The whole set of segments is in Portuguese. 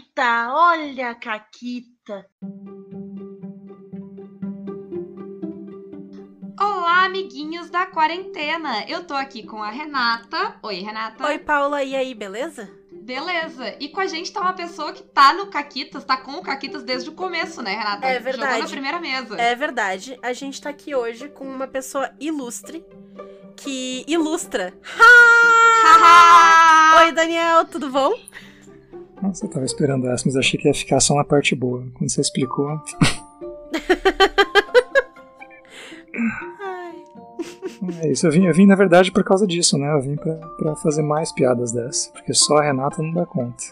Caquita, olha a Caquita. Olá, amiguinhos da quarentena. Eu tô aqui com a Renata. Oi, Renata. Oi, Paula, e aí, beleza? Beleza. E com a gente tá uma pessoa que tá no Caquitas, tá com o Caquitas desde o começo, né, Renata? É verdade. Jogou na primeira mesa. É verdade. A gente tá aqui hoje com uma pessoa ilustre que ilustra. Oi, Daniel, tudo bom? Nossa, eu tava esperando essa, mas achei que ia ficar só na parte boa. Quando você explicou. É isso, eu vim, eu vim na verdade por causa disso, né? Eu vim pra, pra fazer mais piadas dessa, porque só a Renata não dá conta.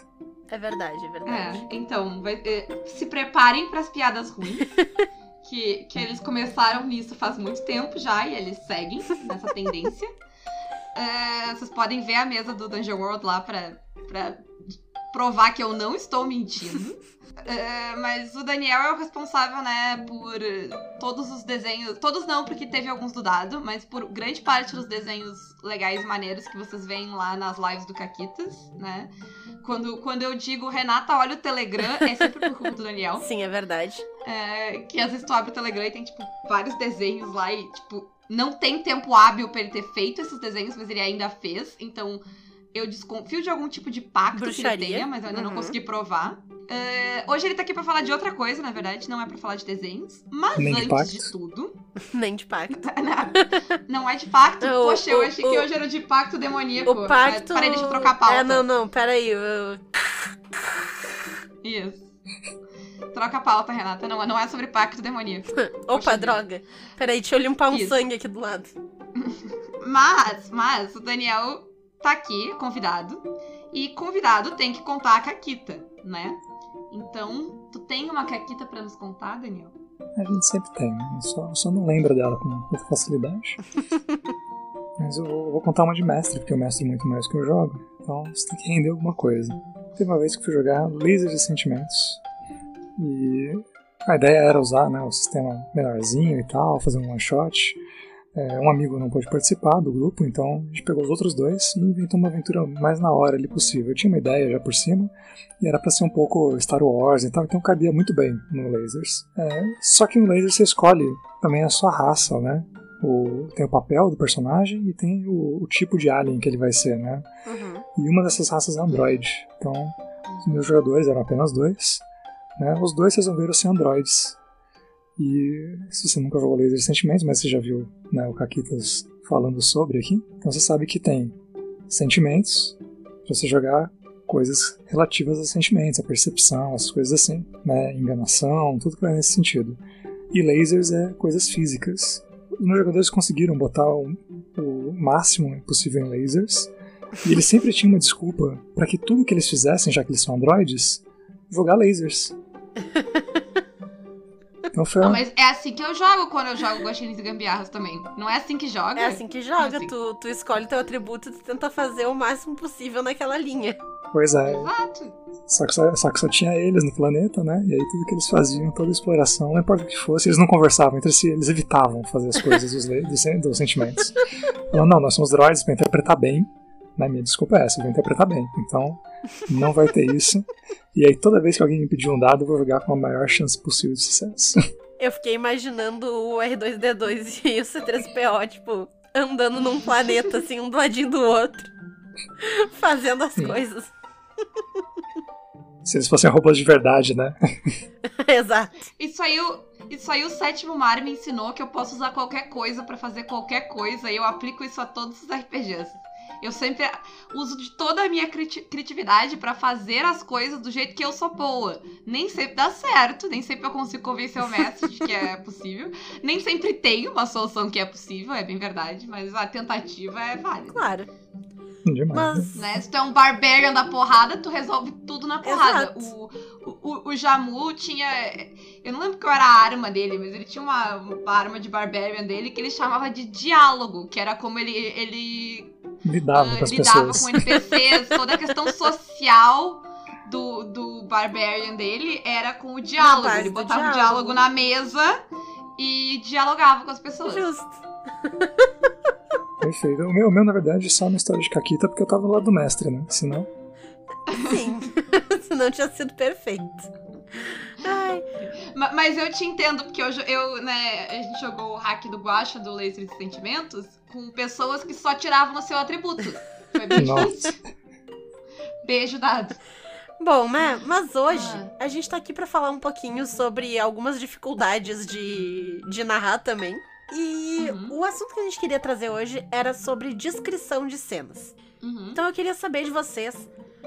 É verdade, é verdade. É, então, vai- é, se preparem pras piadas ruins. que, que eles começaram nisso faz muito tempo já e eles seguem nessa tendência. É, vocês podem ver a mesa do Dungeon World lá pra, pra provar que eu não estou mentindo. É, mas o Daniel é o responsável, né, por todos os desenhos. Todos não, porque teve alguns do dado, mas por grande parte dos desenhos legais e maneiros que vocês veem lá nas lives do Caquitas, né? Quando, quando eu digo Renata, olha o Telegram, é sempre por culpa do Daniel. Sim, é verdade. É, que às vezes tu abre o Telegram e tem, tipo, vários desenhos lá e, tipo, não tem tempo hábil pra ele ter feito esses desenhos, mas ele ainda fez. Então, eu desconfio de algum tipo de pacto que Bruxaria. ele tenha, mas eu ainda não Uhum. consegui provar. É, hoje ele tá aqui pra falar de outra coisa, na verdade, não é pra falar de desenhos. Mas Nem de antes pacto. de tudo, Nem de pacto. não é de pacto. O- Poxa, eu o- achei o- que hoje era de pacto demoníaco. O pacto. É, Peraí, deixa eu trocar a pauta. É, não, não, peraí. eu- Isso. Troca a pauta, Renata. Não, não é sobre pacto demoníaco. Opa, Poxa droga. Peraí, deixa eu limpar um Isso. sangue aqui do lado. Mas, mas, o Daniel tá aqui, convidado. E convidado tem que contar a Caquita, né? Então, tu tem uma Caquita pra nos contar, Daniel? A gente sempre tem, né? Eu só, só não lembra dela com muita facilidade. Mas eu vou, vou contar uma de mestre, porque eu mestro muito mais que eu jogo. Então você tem que render alguma coisa. Teve uma vez que fui jogar Laser de Sentimentos. E a ideia era usar né, o sistema menorzinho e tal, fazer um one shot. É, um amigo não pôde participar do grupo, então a gente pegou os outros dois e inventou uma aventura mais na hora ali possível. Eu tinha uma ideia já por cima, e era pra ser um pouco Star Wars e tal, então cabia muito bem no Lasers. É, só que no Lasers você escolhe também a sua raça, né? O, tem o papel do personagem e tem o, o tipo de alien que ele vai ser, né? Uhum. E uma dessas raças é Android. Então, os meus jogadores eram apenas dois. Né? Os dois resolveram ser androids. E se você nunca jogou Laser recentemente, mas você já viu né, o Caquitas falando sobre aqui, então você sabe que tem sentimentos pra você jogar coisas relativas a sentimentos, a percepção, essas coisas assim, né? enganação, tudo que vai nesse sentido. E lasers é coisas físicas. Os meus jogadores conseguiram botar o, o máximo possível em lasers, e eles sempre tinham uma desculpa para que tudo que eles fizessem, já que eles são androides, jogar lasers. Foi Não, mas é assim que eu jogo quando eu jogo Guaxinins e Gambiarras também. Não é assim que joga? É assim que joga, Assim. tu, tu escolhe teu atributo e tu tenta fazer o máximo possível naquela linha. Pois é, Exato. só que só, só que só tinha eles no planeta, né? E aí tudo que eles faziam, toda a exploração, não importa o que fosse, eles não conversavam entre si, eles evitavam fazer as coisas dos, dos, dos sentimentos. Falando, não, nós somos droids pra interpretar bem, né? Minha desculpa é essa, eu vou interpretar bem. Então, não vai ter isso. E aí toda vez que alguém me pedir um dado, eu vou jogar com a maior chance possível de sucesso. Eu fiquei imaginando o R2D2 e o C3PO, tipo, andando num planeta, assim, um do ladinho do outro. Fazendo as Sim. coisas. Se eles fossem robôs de verdade, né? Exato. Isso aí, o, isso aí o sétimo mar me ensinou que eu posso usar qualquer coisa pra fazer qualquer coisa e eu aplico isso a todos os RPGs. Eu sempre uso de toda a minha criti- criatividade pra fazer as coisas do jeito que eu sou boa. Nem sempre dá certo, nem sempre eu consigo convencer o mestre de que é possível. Nem sempre tem uma solução que é possível, é bem verdade, mas a tentativa é válida. Claro. Demais. Mas. Né? Se tu é um barbarian da porrada, tu resolve tudo na porrada. Exato. O, o, o Jamu tinha. Eu não lembro qual era a arma dele, mas ele tinha uma, uma arma de barbarian dele que ele chamava de diálogo, que era como ele, ele Lidava ah, com as lidava pessoas. com NPCs, toda a questão social do, do Barbarian dele era com o diálogo. Ele botava o diálogo. diálogo na mesa e dialogava com as pessoas. Justo. Perfeito. O meu, o meu, na verdade, só na história de Caquita, porque eu tava lá do mestre, né? Senão. Sim. Senão tinha sido perfeito. Ai, Ma- Mas eu te entendo, porque eu, eu, né, a gente jogou o hack do Guacha do Laser de Sentimentos com pessoas que só tiravam no seu atributo. Foi bem difícil. Beijo dado. Bom, né? Mas hoje Ah. a gente tá aqui pra falar um pouquinho sobre algumas dificuldades de, de narrar também. E Uhum. o assunto que a gente queria trazer hoje era sobre descrição de cenas. Uhum, Então eu queria saber de vocês,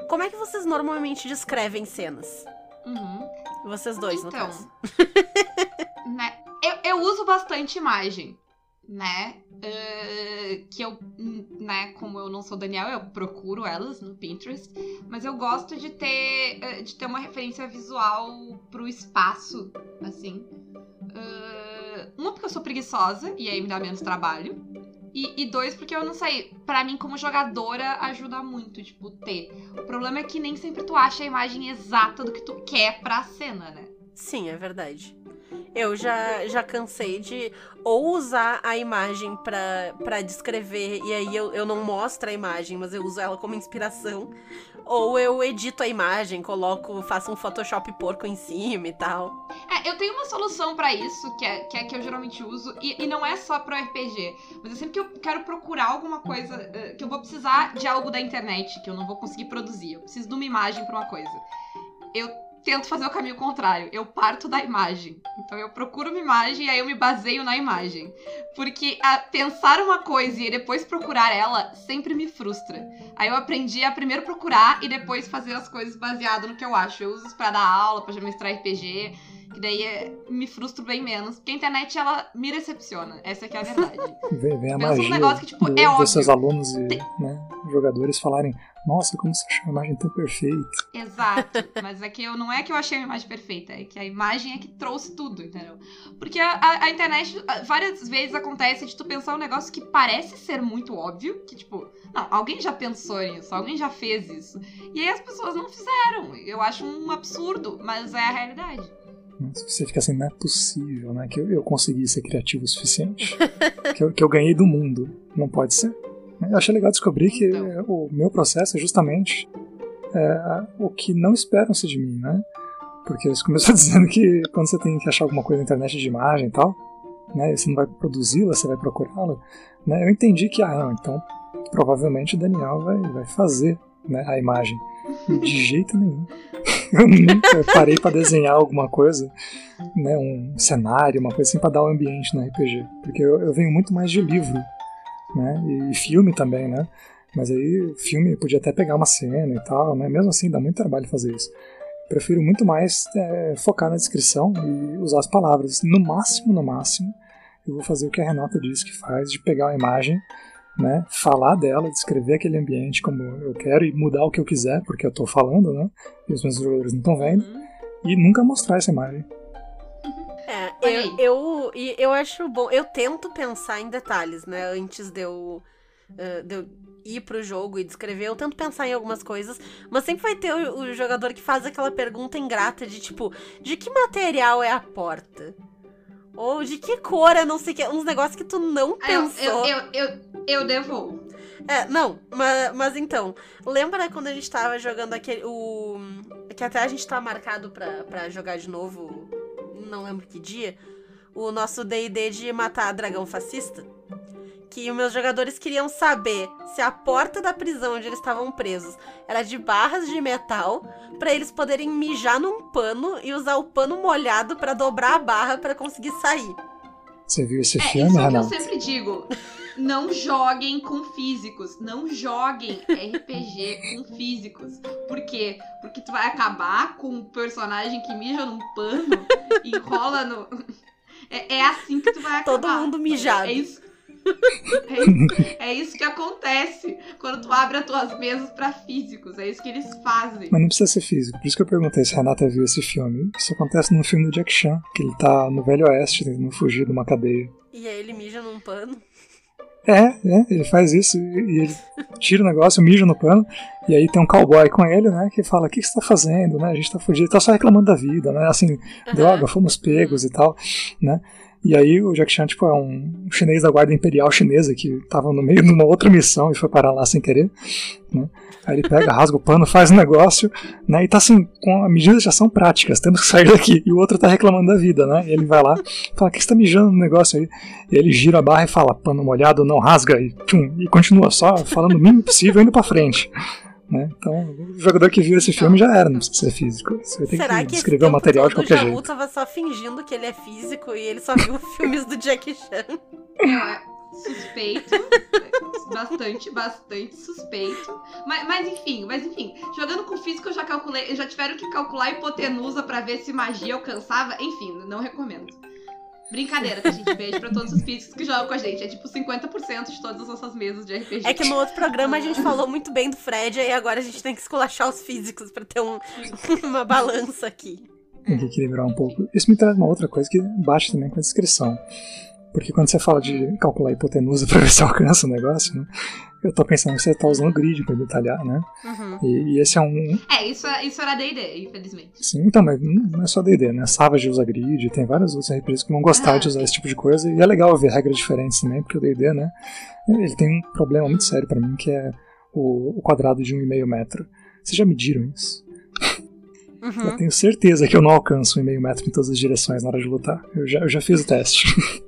como é que vocês normalmente descrevem cenas? uhum. Vocês dois, no Então, caso. né, eu, eu uso bastante imagem, né? eh, que eu, né, como eu não sou Daniel, eu procuro elas no Pinterest, mas eu gosto de ter, eh, de ter uma referência visual pro espaço, assim. Eh, uma, porque eu sou preguiçosa e aí me dá menos trabalho. E, e dois, porque eu não sei, pra mim como jogadora ajuda muito, tipo, ter. O problema é que nem sempre tu acha a imagem exata do que tu quer pra cena, né? Sim, é verdade. Eu já, já cansei de ou usar a imagem pra descrever e aí eu, eu não mostro a imagem, mas eu uso ela como inspiração. Ou eu edito a imagem, coloco, faço um Photoshop porco em cima e tal. É, eu tenho uma solução pra isso, que é, que é que eu geralmente uso, e, e não é só pro RPG, mas é sempre que eu quero procurar alguma coisa, eh, que eu vou precisar de algo da internet, que eu não vou conseguir produzir, eu preciso de uma imagem pra uma coisa. Eu tento fazer o caminho contrário, eu parto da imagem. Então eu procuro uma imagem e aí eu me baseio na imagem. Porque pensar uma coisa e depois procurar ela sempre me frustra. Aí eu aprendi a primeiro procurar e depois fazer as coisas baseado no que eu acho. Eu uso isso pra dar aula, pra mestrar RPG, que daí é- me frustro bem menos. Porque a internet, ela me decepciona. Essa que é a verdade. Vem, vem a Pensa magia negócio que, tipo, do- é óbvio. seus alunos e né, jogadores falarem Nossa, como você achou a imagem tão perfeita? Exato. Mas é que eu não é que eu achei a imagem perfeita, é que a imagem é que trouxe tudo, entendeu? Porque a, a- a internet várias vezes acontece de tu pensar um negócio que parece ser muito óbvio, que tipo, não, alguém já pensou nisso, alguém já fez isso. E aí as pessoas não fizeram. Eu acho um absurdo, mas é a realidade. Você fica assim, não é possível, né? Que eu, eu consegui ser criativo o suficiente. que, eu, que eu ganhei do mundo. Não pode ser. Eu achei legal descobrir que Então. o meu processo é justamente é, o que não esperam-se de mim, né? Porque você começou dizendo que quando você tem que achar alguma coisa na internet de imagem e tal, né? Você não vai produzi-la, você vai procurá-la. Né, eu entendi que, ah, não, então provavelmente o Daniel vai, vai fazer né, a imagem. De jeito nenhum. Eu nunca parei pra desenhar alguma coisa, né, um cenário, uma coisa assim, pra dar um ambiente no RPG. Porque eu, eu venho muito mais de livro, né, e filme também, né. Mas aí, filme podia até pegar uma cena e tal, né, mesmo assim dá muito trabalho fazer isso. Prefiro muito mais é, focar na descrição e usar as palavras. No máximo, no máximo, eu vou fazer o que a Renata disse que faz, de pegar uma imagem né, falar dela, descrever aquele ambiente como eu quero e mudar o que eu quiser, porque eu tô falando, né, e os meus jogadores não estão vendo, Uhum. e nunca mostrar essa imagem. É, eu, eu, eu acho bom. Eu tento pensar em detalhes, né? Antes de eu, de eu ir pro jogo e descrever, eu tento pensar em algumas coisas, mas sempre vai ter o, o jogador que faz aquela pergunta ingrata de tipo, de que material é a porta? Ou de que cor é não sei o que, uns negócios que tu não eu, pensou. eu, eu, eu, eu devolvo. É, não, mas, mas então, lembra quando a gente tava jogando aquele. O. Que até a gente tá marcado pra, pra jogar de novo, não lembro que dia, o nosso DD de matar dragão fascista? Que os meus jogadores queriam saber se a porta da prisão onde eles estavam presos era de barras de metal, pra eles poderem mijar num pano e usar o pano molhado pra dobrar a barra pra conseguir sair. Você viu esse É, filme, isso é o que eu sempre digo. Não joguem com físicos. Não joguem RPG com físicos. Por quê? Porque tu vai acabar com um personagem que mija num pano e enrola no. É, é assim que tu vai acabar. Todo mundo mijado. É isso. É isso, é isso que acontece quando tu abre as tuas mesas pra físicos. É isso que eles fazem. Mas não precisa ser físico. Por isso que eu perguntei se a Renata viu esse filme. Isso acontece no filme do Jack Chan, que ele tá no Velho Oeste, tentando fugir de uma cadeia. E aí ele mija num pano. É, é, ele faz isso e e ele tira o negócio, mija no pano, e aí tem um cowboy com ele, né, que fala, o que, que você tá fazendo, né, a gente tá fugindo, tá só reclamando da vida, né, assim, droga, fomos pegos e tal, né, E aí o Jack Chan, tipo, é um chinês da guarda imperial chinesa que tava no meio de uma outra missão e foi parar lá sem querer, né? Aí ele pega, rasga o pano, faz o um negócio, né? E tá assim, com medidas de ação práticas, temos que sair daqui. E o outro tá reclamando da vida, né? E ele vai lá, fala, que você tá mijando no negócio aí? E ele gira a barra e fala, pano molhado, não rasga, e, tchum, e continua só falando o mínimo possível indo pra frente. Né? Então, o jogador que viu esse filme já era, não precisa ser físico. Você vai ter Será que que descrever o material de qualquer O Jabu jeito. tava só fingindo que ele é físico e ele só viu filmes do Jack Chan. É, suspeito. bastante, bastante suspeito. Mas, mas enfim, mas enfim. Jogando com físico eu já calculei. Já tiveram que calcular a hipotenusa pra ver se magia alcançava. Enfim, não recomendo. Brincadeira, tá, gente? Beijo pra todos os físicos que jogam com a gente. É tipo 50% de todas as nossas mesas de RPG. É que no outro programa a gente falou muito bem do Fred e agora a gente tem que esculachar os físicos pra ter um- uma balança aqui. Tem que equilibrar um pouco. Isso me traz uma outra coisa que bate também com a descrição. Porque quando você fala de calcular a hipotenusa pra ver se alcança o negócio, né? Eu tô pensando que você tá usando grid pra detalhar, né? Uhum. E, e esse é um. É, isso, é- isso era D&D, infelizmente. Sim, então, mas não é só DD, né? Savage usa grid, tem vários outros RPGs que vão gostar Ah. de usar esse tipo de coisa. E é legal ver regras diferentes também, porque o DD, né? Ele tem um problema muito sério pra mim, que é o, o quadrado de 1,5 metro. Vocês já mediram isso? Uhum. Eu tenho certeza que eu não alcanço 1,5 metro em todas as direções na hora de lutar. Eu já, eu já fiz o teste.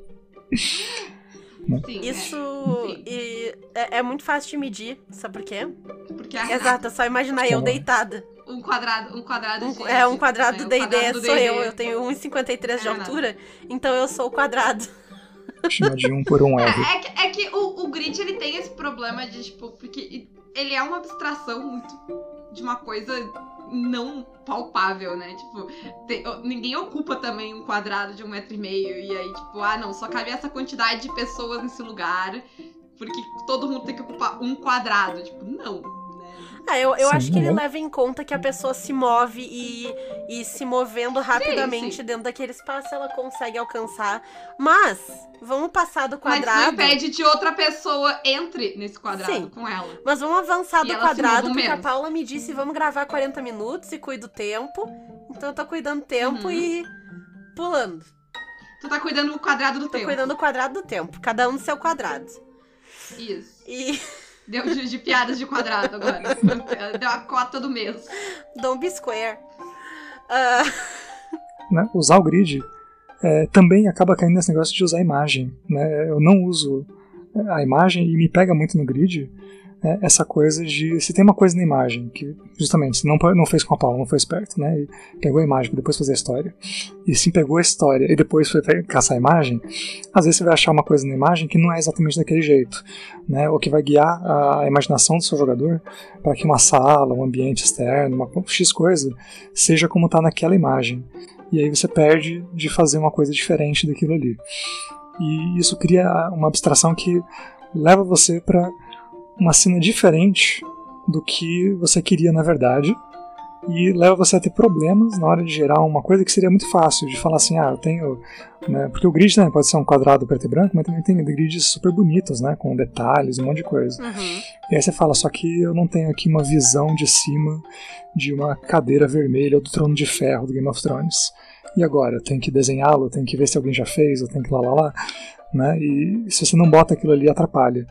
Sim, Isso Sim. E é, é muito fácil de medir, sabe por quê? é, porque a Exato, é só imaginar eu Como? deitada. um quadrado, um quadrado Um- de, é, um de- quadrado do um D&D quadrado do sou eu, eu tenho 1,53 de É nada. altura, então eu sou o quadrado. Chama de 1 por 1 R. É, é que, é que o, o grid ele tem esse problema de, tipo, porque ele é uma abstração muito de uma coisa não palpável, né? Tipo, tem- ninguém ocupa também um quadrado de um metro e meio. E aí, tipo, ah, não, só cabe essa quantidade de pessoas nesse lugar. Porque todo mundo tem que ocupar um quadrado. Tipo, não, né? Ah, eu, eu Sim, acho que ele né? leva em conta que a pessoa se move e, e se movendo rapidamente sim. dentro daquele espaço ela consegue alcançar. Mas, vamos passar do Mas não quadrado. impede de outra pessoa entre nesse quadrado Sim. com ela. Mas vamos avançar E do quadrado, porque a. Paula me disse vamos gravar 40 minutos e cuida do tempo. Então eu tô cuidando do tempo Uhum. e pulando. Tu tá cuidando do quadrado do Tô tempo. cuidando do quadrado do tempo. Cada um do seu quadrado. Isso. E Deu de, de piadas de quadrado agora. Deu a cota do mês. don't be square. Ah, né, usar o grid é, também acaba caindo nesse negócio de usar a imagem. Né? Eu não uso a imagem e me pega muito no grid é, essa coisa de se tem uma coisa na imagem que justamente se não, não fez com a Paula, não foi esperto, né? E pegou a imagem para depois fazer a história. E sim pegou a história e depois foi caçar a imagem, às vezes você vai achar uma coisa na imagem que não é exatamente daquele jeito, né? Ou que vai guiar a imaginação do seu jogador para que uma sala, um ambiente externo, uma X coisa seja como está naquela imagem. E aí você perde de fazer uma coisa diferente daquilo ali. E isso cria uma abstração que leva você para uma cena diferente do que você queria na verdade e leva você a ter problemas na hora de gerar uma coisa que seria muito fácil de falar assim, ah, eu tenho, né, porque o grid né, pode ser um quadrado preto e branco, mas também tem grids super bonitos, né, com detalhes, um monte de coisa. uhum. E aí você fala, só que eu não tenho aqui uma visão de cima de uma cadeira vermelha do trono de ferro do Game of Thrones. E agora? Eu tenho que desenhá-lo, tenho que ver se alguém já fez, eu tenho que lá lá lá. Né? E se você não bota aquilo ali, atrapalha.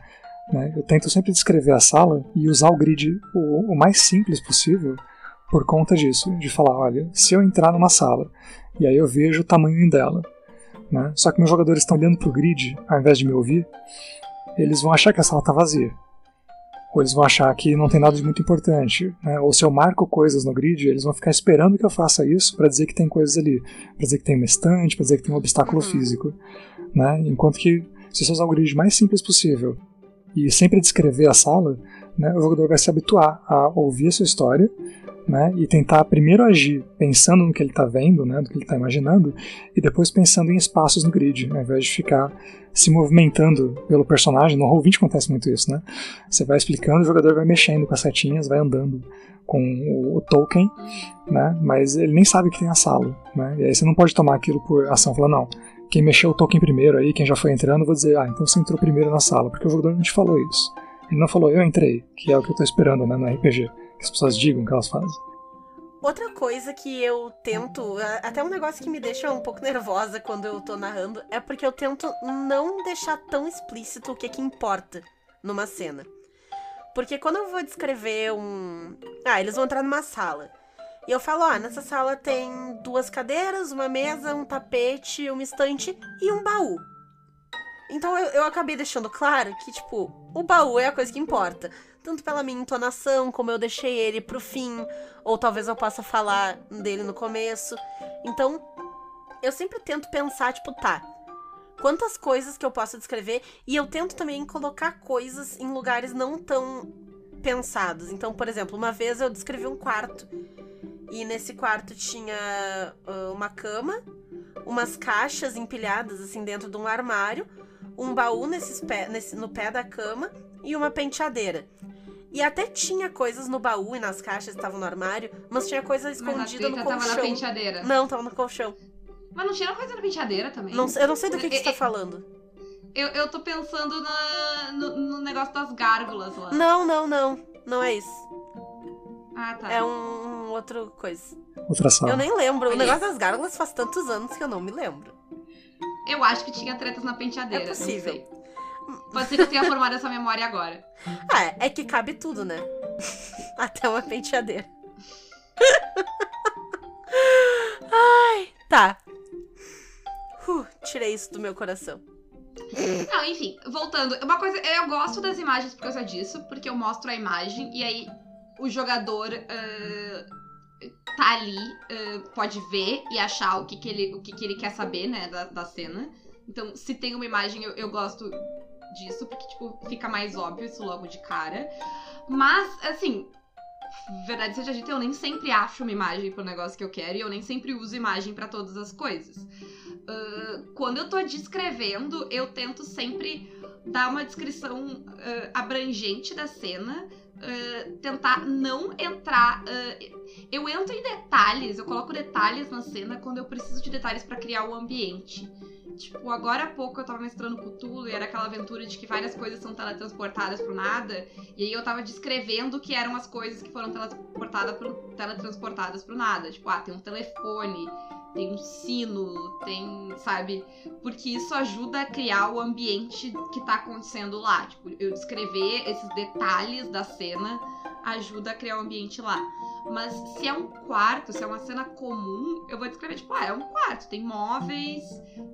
Né? Eu tento sempre descrever a sala e usar o grid o, o mais simples possível por conta disso. De falar, olha, se eu entrar numa sala e aí eu vejo o tamanho dela, né? só que meus jogadores estão olhando pro grid ao invés de me ouvir, eles vão achar que a sala está vazia ou eles vão achar que não tem nada de muito importante, né? ou se eu marco coisas no grid, eles vão ficar esperando que eu faça isso para dizer que tem coisas ali, para dizer que tem uma estante, para dizer que tem um obstáculo Uhum. físico, né? Enquanto que se você usar o grid mais simples possível e sempre descrever a sala, né, o jogador vai se habituar a ouvir a sua história, né, e tentar primeiro agir pensando no que ele está vendo, né, do que ele está imaginando, e depois pensando em espaços no grid, ao invés de ficar se movimentando pelo personagem. No Roll20 acontece muito isso, né? Você vai explicando, o jogador vai mexendo com as setinhas, vai andando com o, o token, né? Mas ele nem sabe que tem a sala, né? E aí você não pode tomar aquilo por ação, falar, não, quem mexeu o token primeiro aí, quem já foi entrando, vou dizer, ah, então você entrou primeiro na sala, porque o jogador não te falou isso. Ele não falou, eu entrei, que é o que eu tô esperando, né, no RPG, que as pessoas digam que elas fazem. Outra coisa que eu tento, até um negócio que me deixa um pouco nervosa quando eu tô narrando, é porque eu tento não deixar tão explícito o que que importa numa cena. Porque quando eu vou descrever um. Ah, eles vão entrar numa sala. E eu falo, ah, nessa sala tem duas cadeiras, uma mesa, um tapete, uma estante e um baú. Então eu, eu acabei deixando claro que, tipo, o baú é a coisa que importa. Tanto pela minha entonação, como eu deixei ele pro fim, ou talvez eu possa falar dele no começo. Então, eu sempre tento pensar, tipo, tá. Quantas coisas que eu posso descrever, e eu tento também colocar coisas em lugares não tão pensados. Então, por exemplo, uma vez eu descrevi um quarto. E nesse quarto tinha ah, uma cama, umas caixas empilhadas assim dentro de um armário, um baú nesses pé, nesse, no pé da cama e uma penteadeira. E até tinha coisas no baú e nas caixas que estavam no armário, mas tinha coisa Mas a escondida no treta tava na colchão. penteadeira. Não, tava no colchão. Mas não tinha coisa na penteadeira também? Não, eu não sei do que, que você tá É, é, falando. Eu, eu tô pensando na- no, no negócio das gárgulas lá. Não, não, não. Não é isso. Ah, tá. É um, um outro coisa. Outra sala. Eu nem lembro. O negócio das gárgulas faz tantos anos que eu não me lembro. Eu acho que tinha tretas na penteadeira. É possível. Pode ser que eu tenha formado essa memória agora. Ah, é que cabe tudo, né? Até uma penteadeira. Ai, tá. Uh, tirei isso do meu coração. Não, enfim, voltando. Uma coisa, eu gosto das imagens por causa disso, porque eu mostro a imagem e aí o jogador ah, tá ali, ah, pode ver e achar o que, que, ele, o que, que ele quer saber, né, da, da cena. Então, se tem uma imagem, eu, eu gosto disso, porque, tipo, fica mais óbvio isso logo de cara. Mas, assim, verdade seja dita, eu nem sempre acho uma imagem pro negócio que eu quero e eu nem sempre uso imagem pra todas as coisas. Ah, quando eu tô descrevendo, eu tento sempre dar uma descrição ah, abrangente da cena, ah, tentar não entrar. ah, eu entro em detalhes, eu coloco detalhes na cena quando eu preciso de detalhes pra criar o ambiente. Tipo, agora há pouco eu tava mestrando Cthulhu e era aquela aventura de que várias coisas são teletransportadas pro nada. E aí eu tava descrevendo que eram as coisas que foram teletransportadas pro, teletransportadas pro nada. Tipo, ah, tem um telefone, tem um sino, tem, sabe? Porque isso ajuda a criar o ambiente que tá acontecendo lá. Tipo, eu descrever esses detalhes da cena ajuda a criar o ambiente lá. Mas se é um quarto, se é uma cena comum, eu vou descrever, tipo, ah, é um quarto, tem móveis,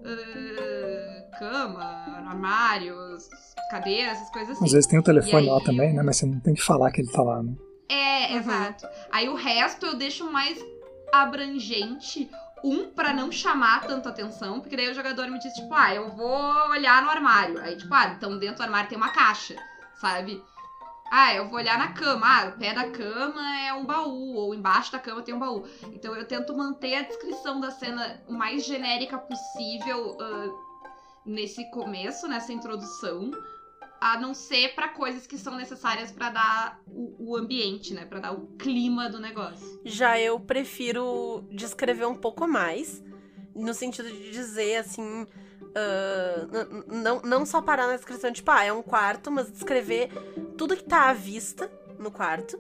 ah, cama, armários, cadeiras, essas coisas assim. Às vezes tem o telefone aí lá também, né? Mas você não tem que falar que ele tá lá, né? É, Uhum. exato. Aí o resto eu deixo mais abrangente. Um, pra não chamar tanta atenção, porque daí o jogador me diz, tipo, ah, eu vou olhar no armário. Aí, tipo, ah, então dentro do armário tem uma caixa, sabe? Ah, eu vou olhar na cama. Ah, o pé da cama é um baú, ou embaixo da cama tem um baú. Então eu tento manter a descrição da cena o mais genérica possível ah, nesse começo, nessa introdução, a não ser pra coisas que são necessárias pra dar o, o ambiente, né? Pra dar o clima do negócio. Já eu prefiro descrever um pouco mais, no sentido de dizer assim. n- não, não só parar na descrição, tipo, ah, é um quarto, mas descrever tudo que tá à vista no quarto.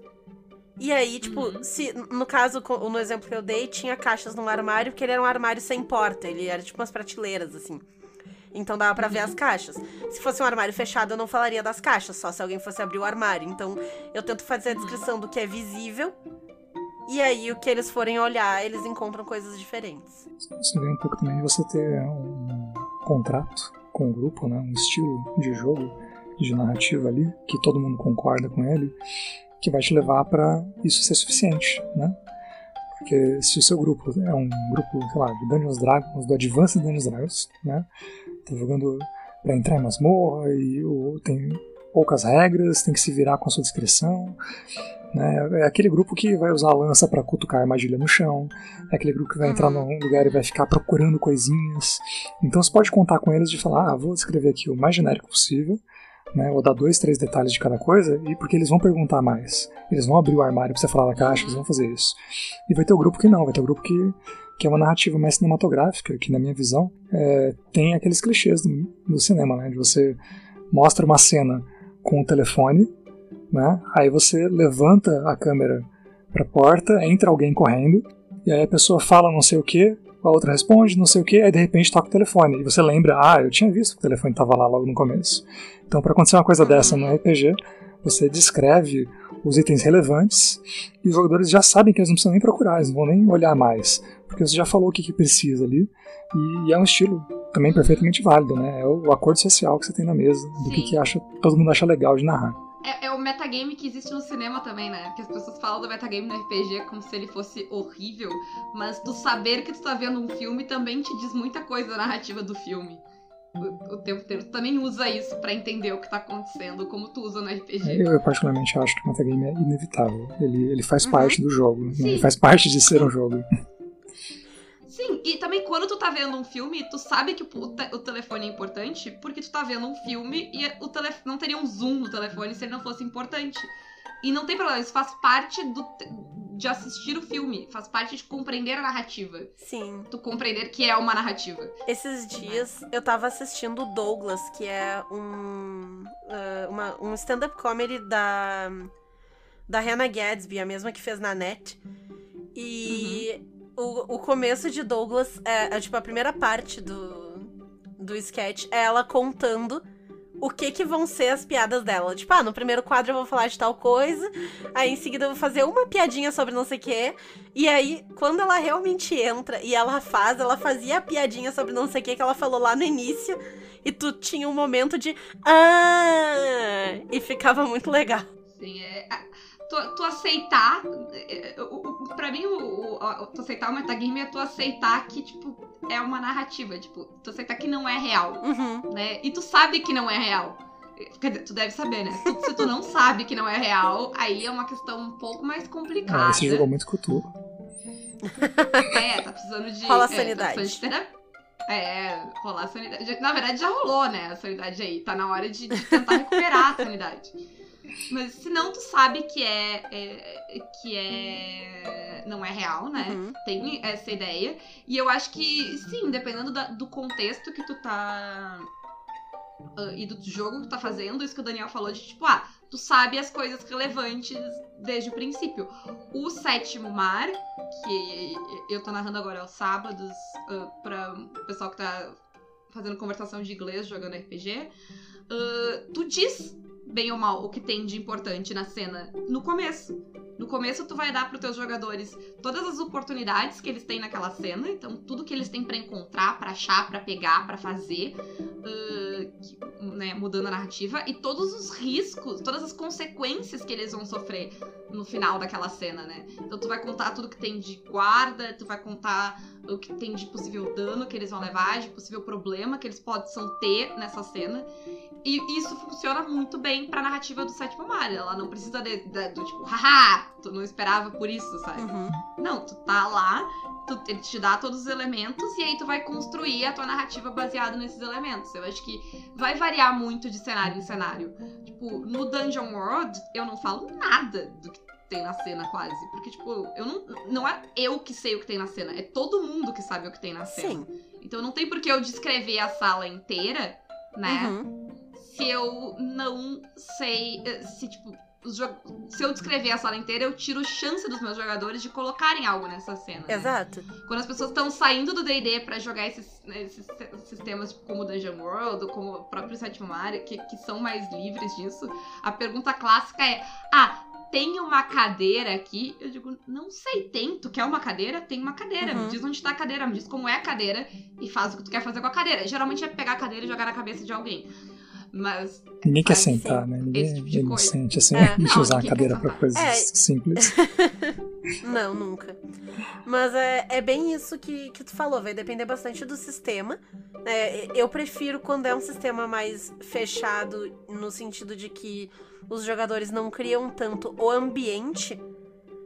E aí, tipo, Uhum. se no caso, no exemplo que eu dei, tinha caixas num armário, porque ele era um armário sem porta, ele era tipo umas prateleiras, assim. Então dava pra ver as caixas. Se fosse um armário fechado, eu não falaria das caixas, só se alguém fosse abrir o armário. Então eu tento fazer a descrição do que é visível. E aí, o que eles forem olhar, eles encontram coisas diferentes. Isso vem um pouco também de você ter um contrato com o grupo, né? Um estilo de jogo, de narrativa ali, que todo mundo concorda com ele, que vai te levar pra isso ser suficiente, né? Porque se o seu grupo é um grupo, sei lá, de Dungeons Dragons, do Advanced Dungeons Dragons, né? Tá jogando pra entrar em masmorra e o- tem poucas regras, tem que se virar com a sua descrição, né? É aquele grupo que vai usar a lança pra cutucar a armadilha no chão, é aquele grupo que vai entrar num lugar e vai ficar procurando coisinhas. Então você pode contar com eles de falar, ah, vou descrever aqui o mais genérico possível, né? Vou dar dois, três detalhes de cada coisa, e porque eles vão perguntar mais. Eles vão abrir o armário pra você falar da caixa, eles vão fazer isso. E vai ter o grupo que não, vai ter o grupo que, que é uma narrativa mais cinematográfica, que na minha visão é, tem aqueles clichês do, do cinema, né? De você mostra uma cena com o telefone, né? Aí você levanta a câmera pra porta, entra alguém correndo, e aí a pessoa fala não sei o que, a outra responde não sei o que, aí de repente toca o telefone. E você lembra, ah, eu tinha visto que o telefone tava lá logo no começo. Então, para acontecer uma coisa dessa no RPG, você descreve os itens relevantes e os jogadores já sabem que eles não precisam nem procurar, eles não vão nem olhar mais, porque você já falou o que, que precisa ali. E é um estilo também perfeitamente válido, né? É o acordo social que você tem na mesa, do que, Sim. que acha, todo mundo acha legal de narrar. É, é o metagame que existe no cinema também, né? Que as pessoas falam do metagame no RPG como se ele fosse horrível, mas tu saber que tu tá vendo um filme também te diz muita coisa da narrativa do filme. O, o tempo inteiro. Tu também usa isso pra entender o que tá acontecendo, como tu usa no RPG. Eu, particularmente, acho que o metagame é inevitável. Ele, ele faz Uhum. parte do jogo, né? Ele faz parte de ser um jogo. Sim, e também quando tu tá vendo um filme, tu sabe que o, te- o telefone é importante porque tu tá vendo um filme e o telefone não teria um zoom no telefone se ele não fosse importante. E não tem problema, isso faz parte do, de assistir o filme, faz parte de compreender a narrativa. Sim. Tu compreender que é uma narrativa. Esses dias eu tava assistindo o Douglas, que é um, ah, uma- um stand-up comedy da, da Hannah Gadsby, a mesma que fez na net. E o, o começo de Douglas, é, é, tipo, a primeira parte do, do sketch é ela contando o que que vão ser as piadas dela. Tipo, ah, no primeiro quadro eu vou falar de tal coisa, aí em seguida eu vou fazer uma piadinha sobre não sei o quê, e aí, quando ela realmente entra e ela faz, ela fazia a piadinha sobre não sei o que que ela falou lá no início. E tu tinha um momento de. Ah! E ficava muito legal. Sim, é. A- Tu, tu aceitar. é, é, o- o- Pra mim, o, o- a- tu aceitar o metagame é tu aceitar que, tipo, é uma narrativa. Tipo, tu aceitar que não é real. Uhum. né? E tu sabe que não é real. Quer dizer, tu deve saber, né? Tu- se tu não sabe que não é real, aí é uma questão um pouco mais complicada. Ah, esse jogou muito Cthulhu. É, tá precisando de. Rola é, tá sanidade. de terapia. É, rolar sanidade. Já- Na verdade, já rolou, né? A sanidade aí. Tá na hora de, de tentar recuperar a sanidade. Mas se não, tu sabe que é, é- que é. não é real, né? Uhum. Tem essa ideia. E eu acho que, sim, dependendo da- do contexto que tu tá. ah, e do jogo que tu tá fazendo, isso que o Daniel falou de tipo, ah, tu sabe as coisas relevantes desde o princípio. O sétimo mar, que eu tô narrando agora aos sábados, uh, pra o pessoal que tá fazendo conversação de inglês jogando RPG, uh, tu diz bem ou mal o que tem de importante na cena no começo. No começo, tu vai dar pros teus jogadores todas as oportunidades que eles têm naquela cena, então tudo que eles têm pra encontrar, pra achar, pra pegar, pra fazer, uh, né, mudando a narrativa, e todos os riscos, todas as consequências que eles vão sofrer no final daquela cena, né? Então tu vai contar tudo que tem de guarda, tu vai contar o que tem de possível dano que eles vão levar, de possível problema que eles possam ter nessa cena. E isso funciona muito bem pra narrativa do sétimo mar. Ela não precisa de- de- do tipo, haha, tu não esperava por isso, sabe? Uhum. Não, tu tá lá, tu, ele te dá todos os elementos e aí tu vai construir a tua narrativa baseada nesses elementos. Eu acho que vai variar muito de cenário em cenário. Tipo, no Dungeon World, eu não falo nada do que tem na cena quase. Porque, tipo, eu não, não é eu que sei o que tem na cena, é todo mundo que sabe o que tem na cena. Sim. Então não tem por que eu descrever a sala inteira, né? Uhum. Se eu não sei. eh, Se, tipo, se eu descrever a sala inteira, eu tiro chance dos meus jogadores de colocarem algo nessa cena. né? Exato. Quando as pessoas estão saindo do DD pra jogar esses, esses sistemas tipo, como Dungeon World, como o próprio Sétimo Mar, que, que são mais livres disso, a pergunta clássica é: Ah, tem uma cadeira aqui? Eu digo, não sei, tem. Tu quer uma cadeira? Tem uma cadeira. Uhum. Me diz onde tá a cadeira, me diz como é a cadeira e faz o que tu quer fazer com a cadeira. Geralmente é pegar a cadeira e jogar na cabeça de alguém. Mas Ninguém quer sentar, né? Ninguém Esse tipo de é coisa. inocente, assim. É. Não, usar a cadeira sentar. coisas É. simples. Não, nunca. Mas é, é bem isso que, que tu falou, vai depender bastante do sistema. É, eu prefiro quando é um sistema mais fechado, no sentido de que os jogadores não criam tanto o ambiente.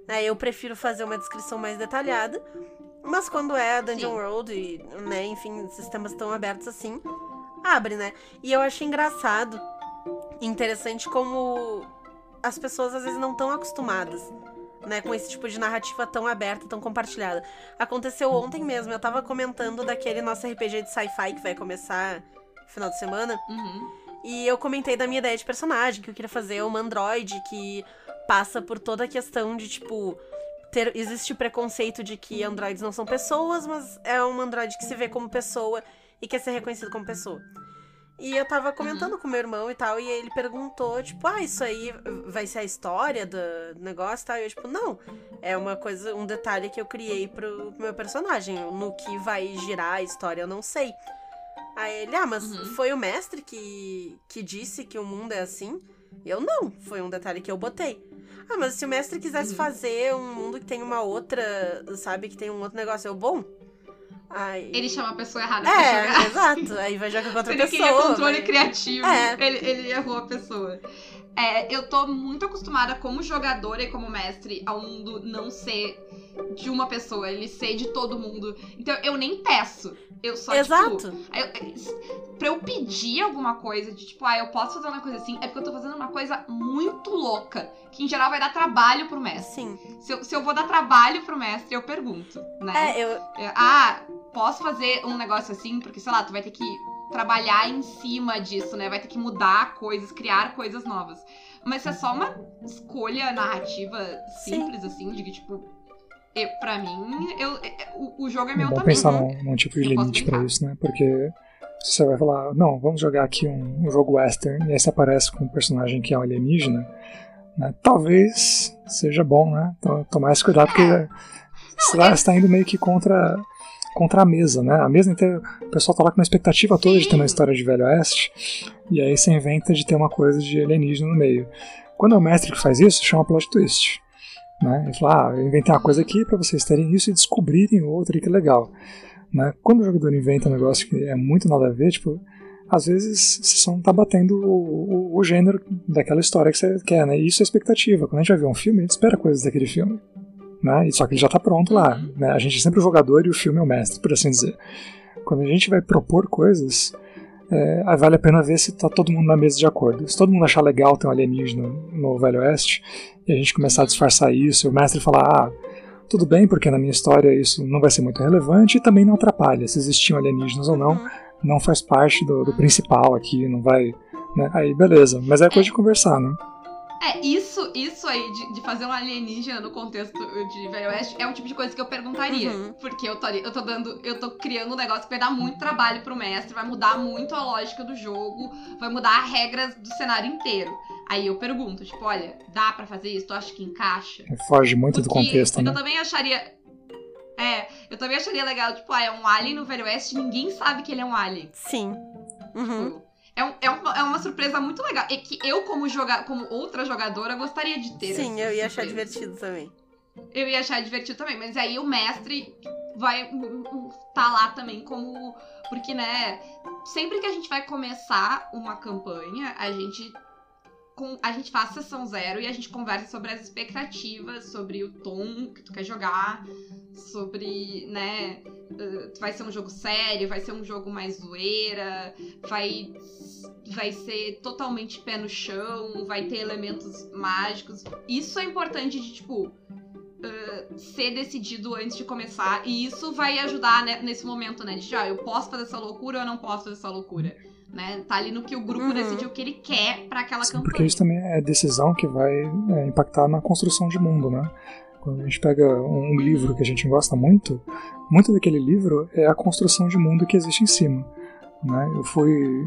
né, eu prefiro fazer uma descrição mais detalhada. Mas quando é a Dungeon Sim. World e, né, enfim, sistemas tão abertos assim, abre, né? E eu acho engraçado, interessante como as pessoas às vezes não estão acostumadas né, com esse tipo de narrativa tão aberta, tão compartilhada. Aconteceu ontem mesmo, eu tava comentando daquele nosso RPG de sci-fi que vai começar no final de semana, uhum. e eu comentei da minha ideia de personagem, que eu queria fazer uma androide que passa por toda a questão de, tipo, ter, existe o preconceito de que androides não são pessoas, mas é um androide que se vê como pessoa e quer ser reconhecido como pessoa. E eu tava comentando com meu irmão e tal, e ele perguntou, tipo, ah, isso aí vai ser a história do negócio e tal. E eu, tipo, não. É uma coisa, um detalhe que eu criei pro, pro meu personagem. No que vai girar a história, eu não sei. Aí ele, ah, mas Uhum. foi o mestre que, que disse que o mundo é assim? Eu não, foi um detalhe que eu botei. Ah, mas se o mestre quisesse Uhum. fazer um mundo que tem uma outra, sabe, que tem um outro negócio, eu, bom. Aí... Ele chama a pessoa errada pra jogar. É, exato. Aí vai jogar com outra Ele pessoa. queria controle criativo. É. Ele, ele errou a pessoa. É, eu tô muito acostumada como jogadora e como mestre ao mundo não ser de uma pessoa, ele ser de todo mundo. Então eu nem peço. Eu só, Exato. tipo. Eu, pra eu pedir alguma coisa de tipo, ah, eu posso fazer uma coisa assim, é porque eu tô fazendo uma coisa muito louca. Que em geral vai dar trabalho pro mestre. Sim. Se eu, se eu vou dar trabalho pro mestre, eu pergunto, né? É, eu, É, ah, posso fazer um negócio assim, porque, sei lá, tu vai ter que trabalhar em cima disso, né? Vai ter que mudar coisas, criar coisas novas. Mas se é só uma escolha narrativa simples, assim, de que, tipo, eu, pra mim, eu, é- o, o jogo é É meu também. pensar né? num, num tipo de Eu limite pra isso, né? Porque se você vai falar, não, vamos jogar aqui um, um jogo western, e aí você aparece com um personagem que é um alienígena, né? Talvez seja bom, né? Então, tomar esse cuidado, porque você é- está indo meio que contra, contra a mesa, né? A mesa inteira, o pessoal tá lá com uma expectativa toda de ter uma história de Velho Oeste, e aí você inventa de ter uma coisa de alienígena no meio. Quando é o mestre que faz isso, chama plot twist. Né? Ele fala, ah, eu inventei uma coisa aqui pra vocês terem isso e descobrirem outra, e que legal. Né? Quando o jogador inventa um negócio que é muito nada a ver, tipo, às vezes você só não tá batendo o, o, o gênero daquela história que você quer, né? E isso é expectativa. Quando a gente vai ver um filme, a gente espera coisas daquele filme. Né? Só que ele já tá pronto lá. Uhum. Né? A gente é sempre o jogador e o filme é o mestre, por assim dizer. Quando a gente vai propor coisas, é, vale a pena ver se tá todo mundo na mesa de acordo. Se todo mundo achar legal ter um alienígena no Velho Oeste, e a gente começar a disfarçar isso, e o mestre falar, ah, tudo bem, porque na minha história isso não vai ser muito relevante e também não atrapalha. Se existiam alienígenas ou não, não faz parte do, do principal aqui, não vai. Né? Aí beleza, mas é coisa de conversar, né? É, isso, isso aí de, de fazer um alienígena no contexto de Velho Oeste é o tipo de coisa que eu perguntaria. Uhum. Porque eu tô, ali- eu tô dando. Eu tô criando um negócio que vai dar muito trabalho pro mestre, vai mudar muito a lógica do jogo, vai mudar as regras do cenário inteiro. Aí eu pergunto, tipo, olha, dá pra fazer isso? Tu acha que encaixa? Foge muito do Porque- contexto, porque né? eu também acharia. É, eu também acharia legal, tipo, ah, é um alien no Velho Oeste, ninguém sabe que ele é um alien. sim. Uhum. Tipo, É, um- é, uma, é uma surpresa muito legal. E que eu, como, joga, como outra jogadora, gostaria de ter. Sim, eu ia achar surpresa. divertido também. Eu ia achar divertido também, mas aí o mestre vai tá lá também como. Porque, né, sempre que a gente vai começar uma campanha, a gente. Com, a gente faz sessão zero e a gente conversa sobre as expectativas, sobre o tom que tu quer jogar, sobre, né, uh, vai ser um jogo sério, vai ser um jogo mais zoeira, vai, vai ser totalmente pé no chão, vai ter elementos mágicos. Isso é importante de, tipo, uh, ser decidido antes de começar. E isso vai ajudar né, nesse momento, né? De, ah, eu posso fazer essa loucura ou eu não posso fazer essa loucura. Né? Tá ali no que o grupo Uhum. decidiu que ele quer pra aquela Sim, campanha. porque isso também é decisão que vai é, impactar na construção de mundo, né? Quando a gente pega um livro que a gente gosta muito, muito daquele livro é a construção de mundo que existe em cima. Né? Eu fui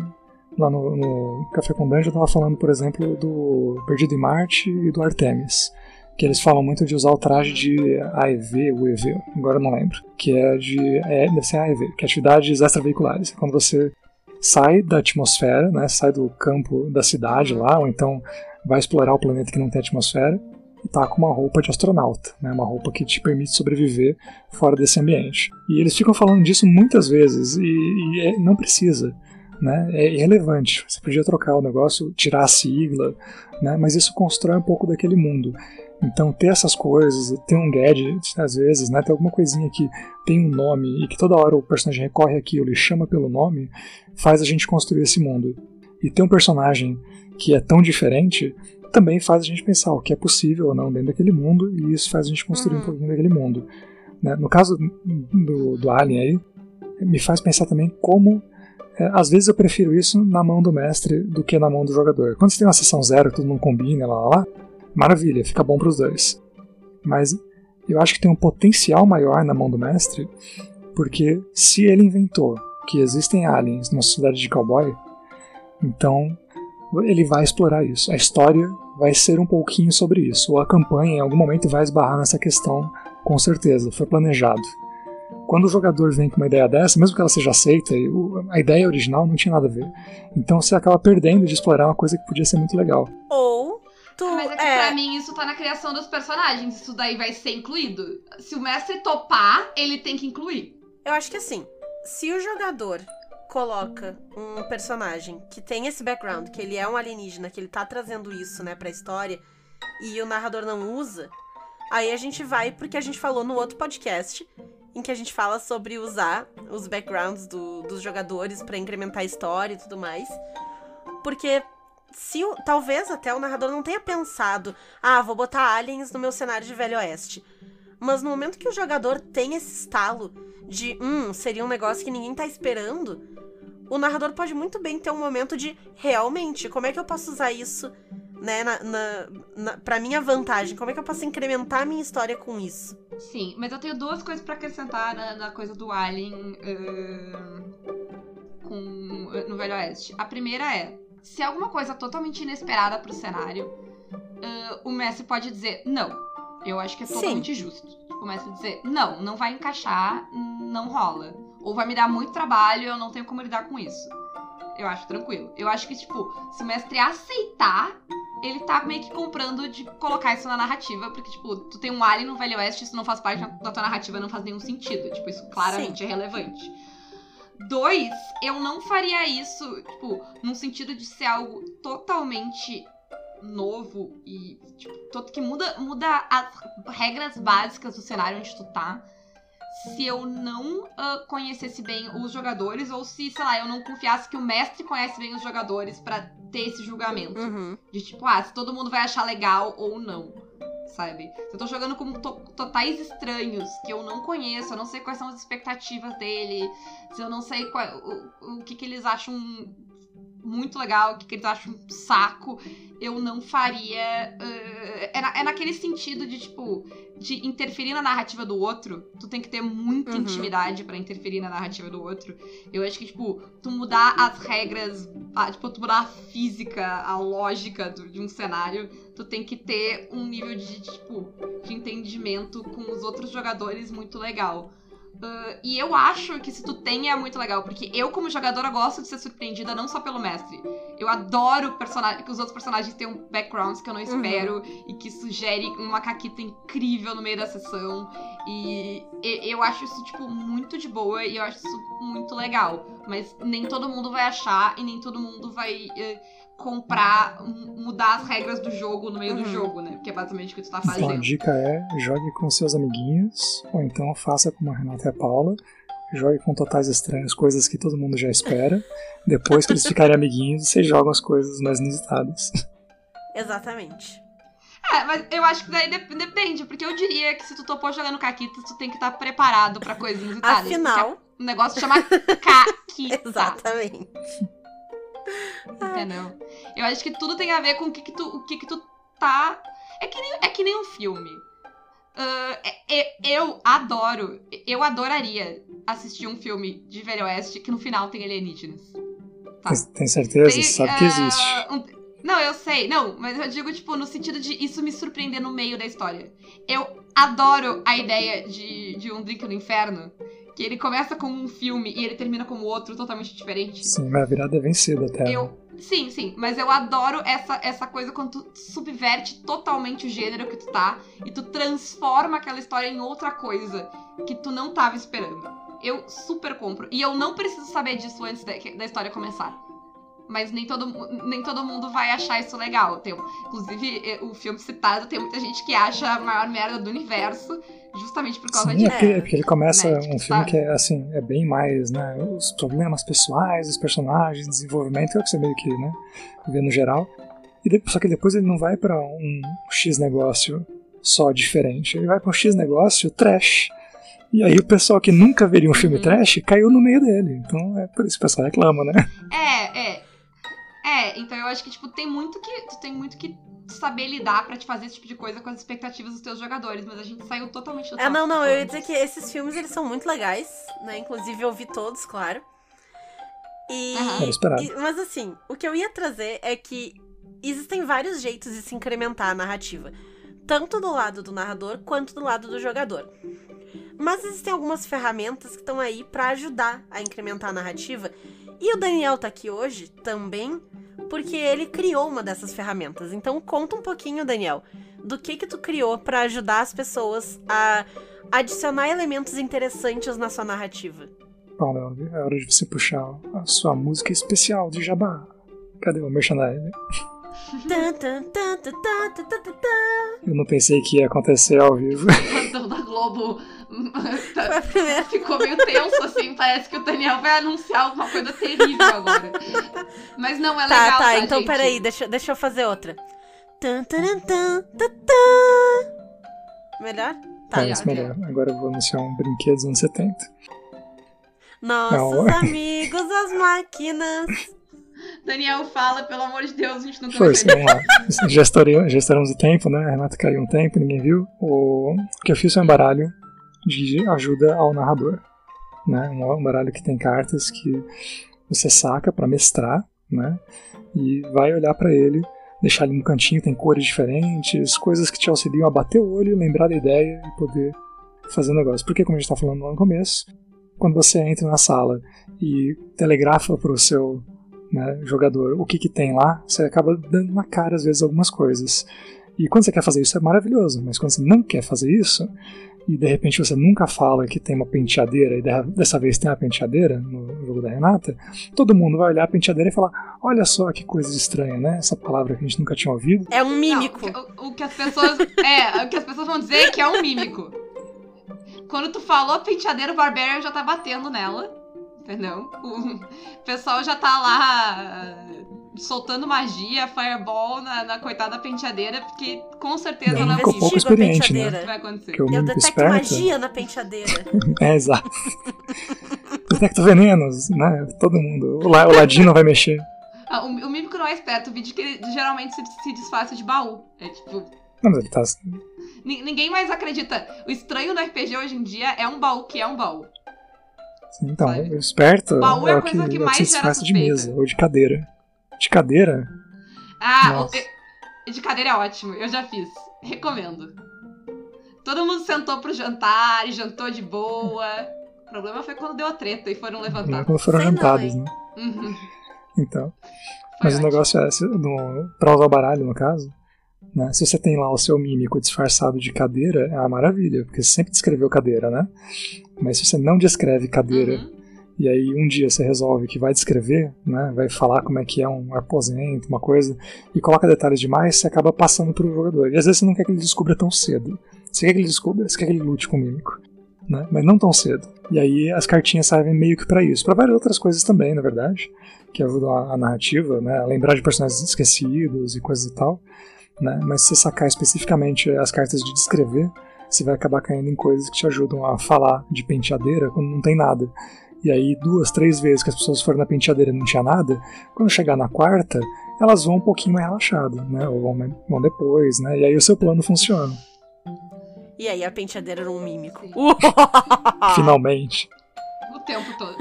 lá no, no Café com Dungeon, eu tava falando, por exemplo, do Perdido em Marte e do Artemis. Que eles falam muito de usar o traje de AEV, ou EV, agora eu não lembro. Que é de. É, deve ser AEV, que é atividades extraveiculares. Quando você sai da atmosfera, né, sai do campo da cidade lá, ou então vai explorar o planeta que não tem atmosfera e tá com uma roupa de astronauta, né, uma roupa que te permite sobreviver fora desse ambiente. E eles ficam falando disso muitas vezes e, e é- não precisa. Né, é irrelevante. Você podia trocar o negócio, tirar a sigla, né, mas isso constrói um pouco daquele mundo. Então, ter essas coisas, ter um gadget, às vezes, né, ter alguma coisinha que tem um nome e que toda hora o personagem recorre àquilo e chama pelo nome, faz a gente construir esse mundo. E ter um personagem que é tão diferente também faz a gente pensar o que é possível ou não dentro daquele mundo, e isso faz a gente construir Uhum. um pouquinho daquele mundo. né? No caso do, do Alien aí, me faz pensar também como. é, às vezes eu prefiro isso na mão do mestre do que na mão do jogador. Quando você tem uma sessão zero, todo mundo combina, lá, lá, lá maravilha, fica bom para os dois. Mas Eu acho que tem um potencial maior na mão do mestre, porque se ele inventou que existem aliens numa sociedade de cowboy, então ele vai explorar isso. A história vai ser um pouquinho sobre isso. Ou a campanha em algum momento vai esbarrar nessa questão, com certeza, foi planejado. Quando o jogador vem com uma ideia dessa, mesmo que ela seja aceita, a ideia original não tinha nada a ver. Então você acaba perdendo de explorar uma coisa que podia ser muito legal. Ou tu. Mas é que é, pra mim isso tá na criação dos personagens. Isso daí vai ser incluído. Se o mestre topar, ele tem que incluir. Eu acho que assim, se o jogador coloca um personagem que tem esse background, que ele é um alienígena, que ele tá trazendo isso, né, pra história, e o narrador não usa, aí a gente vai porque a gente falou no outro podcast, em que a gente fala sobre usar os backgrounds do- dos jogadores pra incrementar a história e tudo mais. Porque se o- talvez até o narrador não tenha pensado, ah, vou botar aliens no meu cenário de Velho Oeste. Mas no momento que o jogador tem esse estalo de, hum, seria um negócio que ninguém tá esperando, o narrador pode muito bem ter um momento de, realmente, como é que eu posso usar isso, né, na, na, na, pra minha vantagem? Como é que eu posso incrementar a minha história com isso? Sim, mas eu tenho duas coisas pra acrescentar na, na coisa do Alien ahn, com, no Velho Oeste. A primeira é, se alguma coisa totalmente inesperada pro cenário, ahn, o mestre pode dizer não. Eu acho que é Sim. totalmente justo. O mestre dizer, não, não vai encaixar, não rola. Ou vai me dar muito trabalho, eu não tenho como lidar com isso. Eu acho tranquilo. Eu acho que, tipo, se o mestre aceitar, ele tá meio que comprando de colocar isso na narrativa, porque, tipo, tu tem um alien no Velho Oeste, isso não faz parte da tua narrativa, não faz nenhum sentido. Tipo, isso claramente é relevante. Dois, eu não faria isso, tipo, num sentido de ser algo totalmente novo e, tipo, todo, que muda, muda as regras básicas do cenário onde tu tá. Se eu não ah, conhecesse bem os jogadores, ou se, sei lá, eu não confiasse que o mestre conhece bem os jogadores pra ter esse julgamento. Uhum. De tipo, ah, se todo mundo vai achar legal ou não. Sabe? Se eu tô jogando com to- totais estranhos que eu não conheço, eu não sei quais são as expectativas dele, se eu não sei qual- o, o que, que eles acham muito legal, que, eles acham um saco, eu não faria. eh, é, na- é naquele sentido de, tipo, de interferir na narrativa do outro. Tu tem que ter muita Uhum. intimidade pra interferir na narrativa do outro. Eu acho que, tipo, tu mudar as regras, a- tipo, tu mudar a física, a lógica do- de um cenário, tu tem que ter um nível de, tipo, de entendimento com os outros jogadores muito legal. Ah, e eu acho que se tu tem é muito legal, porque eu, como jogadora, gosto de ser surpreendida não só pelo mestre. Eu adoro personagem, que os outros personagens tenham backgrounds que eu não espero e que sugere uma caquita incrível no meio da sessão. E eu acho isso, tipo, muito de boa e eu acho isso muito legal. Mas nem todo mundo vai achar e nem todo mundo vai eh, comprar, mudar as regras do jogo no meio do Uhum. jogo, né? Porque é basicamente o que tu tá Então a fazendo. dica é jogue com seus amiguinhos, ou então faça como a Renata e a Paula, jogue com totais estranhos, coisas que todo mundo já espera. Depois que eles ficarem amiguinhos, vocês jogam as coisas mais inusitadas. Exatamente. É, mas eu acho que daí dep- depende, porque eu diria que se tu topou jogando Caquitas, tu tem que estar preparado pra coisas inusitadas. Afinal, porque O negócio chama Caquita. exatamente. Entendeu? Eu acho que tudo tem a ver com o que, que, tu, o que, que tu tá. É que nem, é que nem um filme. Ah, é- é- eu adoro, eu adoraria assistir um filme de Velho Oeste que no final tem alienígenas. Tá. Tem, certeza? Tem, Sabe que ah, existe. um- Não, eu sei. Não, mas eu digo, tipo, no sentido de isso me surpreender no meio da história. Eu adoro a ideia de, de um Drink no Inferno. Que ele começa como um filme e ele termina como outro totalmente diferente. Sim, mas a virada é cedo até. Eu. Sim, sim, mas eu adoro essa, essa coisa quando tu subverte totalmente o gênero que tu tá e tu transforma aquela história em outra coisa que tu não tava esperando. Eu super compro. E eu não preciso saber disso antes da, da história começar. Mas nem todo, nem todo mundo vai achar isso legal. Tem, inclusive, o filme citado tem muita gente que acha a maior merda do universo justamente por causa Sim, disso. é porque, é porque ele começa Né, um tipo, filme sabe? que é assim, é bem mais, né? Os problemas pessoais, os personagens, desenvolvimento, é o que você meio que, né? Vê no geral. E só que depois ele não vai pra um X negócio só diferente, ele vai pra um X negócio trash. E aí o pessoal que nunca veria um filme Uhum. trash caiu no meio dele. Então é por isso que o pessoal reclama, né? É, é. É, então eu acho que, tipo, tem muito que. Tu tem muito que saber lidar pra te fazer esse tipo de coisa com as expectativas dos teus jogadores, mas a gente saiu totalmente do É, tópico não, não, eu ia dizer que esses filmes, eles são muito legais, né? Inclusive eu vi todos, claro. E, esperado. e- mas assim, o que eu ia trazer é que existem vários jeitos de se incrementar a narrativa, tanto do lado do narrador quanto do lado do jogador. Mas existem algumas ferramentas que estão aí pra ajudar a incrementar a narrativa. E o Daniel tá aqui hoje também porque ele criou uma dessas ferramentas. Então conta um pouquinho, Daniel, do que que tu criou pra ajudar as pessoas a adicionar elementos interessantes na sua narrativa. Bom, Leandro, é hora de você puxar a sua música especial de Jabá. Cadê o merchandising? Eu não pensei que ia acontecer ao vivo. Da Globo primeira. ficou meio tenso, assim. Parece que o Daniel vai anunciar alguma coisa terrível agora. Mas não, é Tá, legal, tá, então gente? peraí, deixa, deixa eu fazer outra. Tan, tan, tan, tan, tan. Melhor? Tá. Parece melhor. Agora eu vou anunciar um brinquedo dos anos 70. Nossos Não. amigos, as máquinas. Daniel, fala, pelo amor de Deus, a gente não Força, começou. vamos lá. Já estouramos, já estouramos o tempo, né? A Renata caiu um tempo, ninguém viu. O o que eu fiz foi um baralho de ajuda ao narrador. Né? Um um baralho que tem cartas que você saca pra mestrar, né? E vai olhar pra ele, deixar ele no cantinho, tem cores diferentes, coisas que te auxiliam a bater o olho, lembrar da ideia e poder fazer o negócio. Porque, como a gente tá falando lá no começo, quando você entra na sala e telegrafa pro seu né, jogador o que, que tem lá, você acaba dando na cara às vezes algumas coisas. E quando você quer fazer isso é maravilhoso, mas quando você não quer fazer isso, e de repente você nunca fala que tem uma penteadeira, e de- dessa vez tem uma penteadeira no jogo da Renata, todo mundo vai olhar a penteadeira e falar: Olha só que coisa estranha, né? Essa palavra que a gente nunca tinha ouvido. É um Não, mímico. o, que- o- o que as pessoas. é, o que as pessoas vão dizer é que é um mímico. Quando tu falou penteadeiro, o Barbarian já tá batendo nela. Entendeu? O pessoal já tá lá soltando magia, fireball na, na coitada penteadeira, porque com certeza Não, ela é um ficou pouco experiente, né? que vai acontecer. Que o Eu mímico detecto esperto. magia na penteadeira. É, exato. Detecta venenos, né? Todo mundo. O, la, o ladino vai mexer. Ah, o, o mímico não é esperto, o vídeo que ele geralmente se, se disfarça de baú. É tipo. Não, mas ele tá. ni- Ninguém mais acredita. O estranho no RPG hoje em dia é um baú que é um baú. Então, Sabe? o esperto Baú é é a o que, coisa que é o que mais se gera disfarça de mesa ou de cadeira. De cadeira? Ah, o, de cadeira é ótimo, eu já fiz. Recomendo. Todo mundo sentou pro jantar e jantou de boa. O problema foi quando deu a treta e foram Não levantar. quando foram Sei jantados, né? Uhum, Então. foi Mas o ótimo. negócio é, se- no, pra usar o baralho, no caso, né? Se você tem lá o seu mímico disfarçado de cadeira, é uma maravilha, porque você sempre descreveu cadeira, né? Mas se você não descreve cadeira Uhum. E aí um dia você resolve que vai descrever, né? Vai falar como é que é um aposento, uma coisa, e coloca detalhes demais, você acaba passando pro jogador. E às vezes você não quer que ele descubra tão cedo. Você quer que ele descubra, você quer que ele lute com o mímico. Né? Mas não tão cedo. E aí as cartinhas servem meio que pra isso. Pra várias outras coisas também, na verdade. Que ajudam a, a narrativa, né? A lembrar de personagens esquecidos e coisas e tal. Né? Mas se você sacar especificamente as cartas de descrever, você vai acabar caindo em coisas que te ajudam a falar de penteadeira quando não tem nada. E aí, duas, três vezes que as pessoas foram na penteadeira e não tinha nada, quando chegar na quarta, elas vão um pouquinho mais relaxadas, né? Ou vão, vão depois, né? E aí o seu plano funciona. E aí a penteadeira era um mímico. Finalmente. O tempo todo.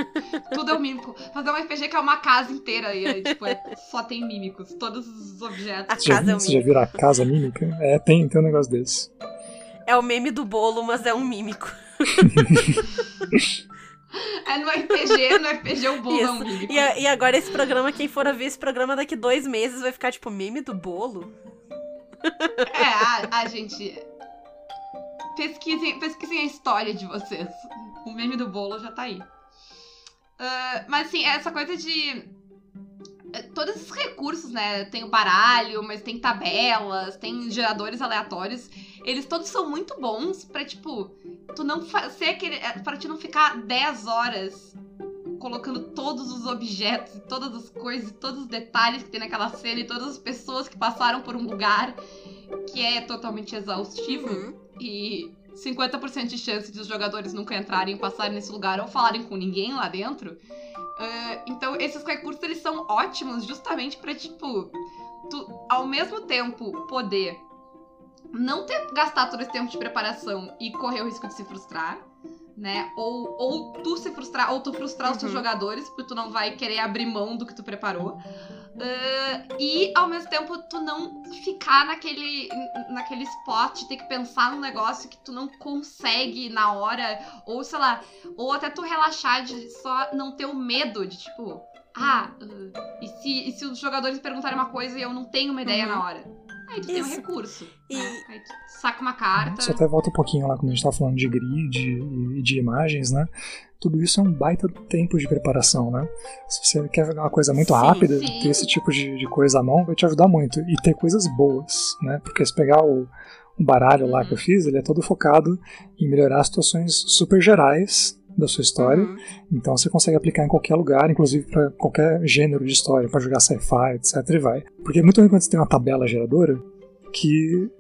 Tudo é um mímico. Fazer um RPG que é uma casa inteira e aí, tipo, é- só tem mímicos. Todos os objetos. A Você já, casa é um você já viu a casa mímica? É, tem, tem um negócio desse. É o meme do bolo, mas é um mímico. É no RPG, no RPG o bolo é um Isso. mímico. E, e agora esse programa, quem for ver esse programa daqui dois meses, vai ficar tipo meme do bolo? É, a, a gente. Pesquisem, pesquisem a história de vocês. O meme do bolo já tá aí. Ah, mas assim, essa coisa de. eh, Todos esses recursos, né? Tem o baralho, mas tem tabelas, tem geradores aleatórios. Eles todos são muito bons pra, tipo, tu não fazer aquele. eh, Pra te não ficar 10 horas colocando todos os objetos, e todas as coisas, e todos os detalhes que tem naquela cena e todas as pessoas que passaram por um lugar que é totalmente exaustivo Uhum. e 50% de chance de os jogadores nunca entrarem, passarem nesse lugar ou falarem com ninguém lá dentro. Ah, então, esses recursos eles são ótimos justamente pra, tipo, tu, ao mesmo tempo, poder não ter gastar todo esse tempo de preparação e correr o risco de se frustrar, né? Ou, ou tu se frustrar, ou tu frustrar os teus Uhum. jogadores, porque tu não vai querer abrir mão do que tu preparou. Ah, e ao mesmo tempo tu não ficar naquele, naquele spot de ter que pensar num negócio que tu não consegue na hora, ou sei lá, ou até tu relaxar de só não ter o medo de tipo, ah, ah, e, se, e se os jogadores perguntarem uma coisa e eu não tenho uma ideia Uhum. na hora? Aí tu tem um Isso. recurso. E- né? Aí tu saca uma carta. Isso até volta um pouquinho lá quando a gente tava falando de grid e de imagens, né? Tudo isso é um baita tempo de preparação, né? Se você quer uma coisa muito Sim, rápida, sim. ter esse tipo de, de coisa à mão vai te ajudar muito. E ter coisas boas, né? Porque se pegar o, o baralho lá que eu fiz, ele é todo focado em melhorar situações super gerais da sua história. Uhum. Então você consegue aplicar em qualquer lugar, inclusive para qualquer gênero de história, para jogar sci-fi, etc. e vai. Porque é muito ruim quando você tem uma tabela geradora que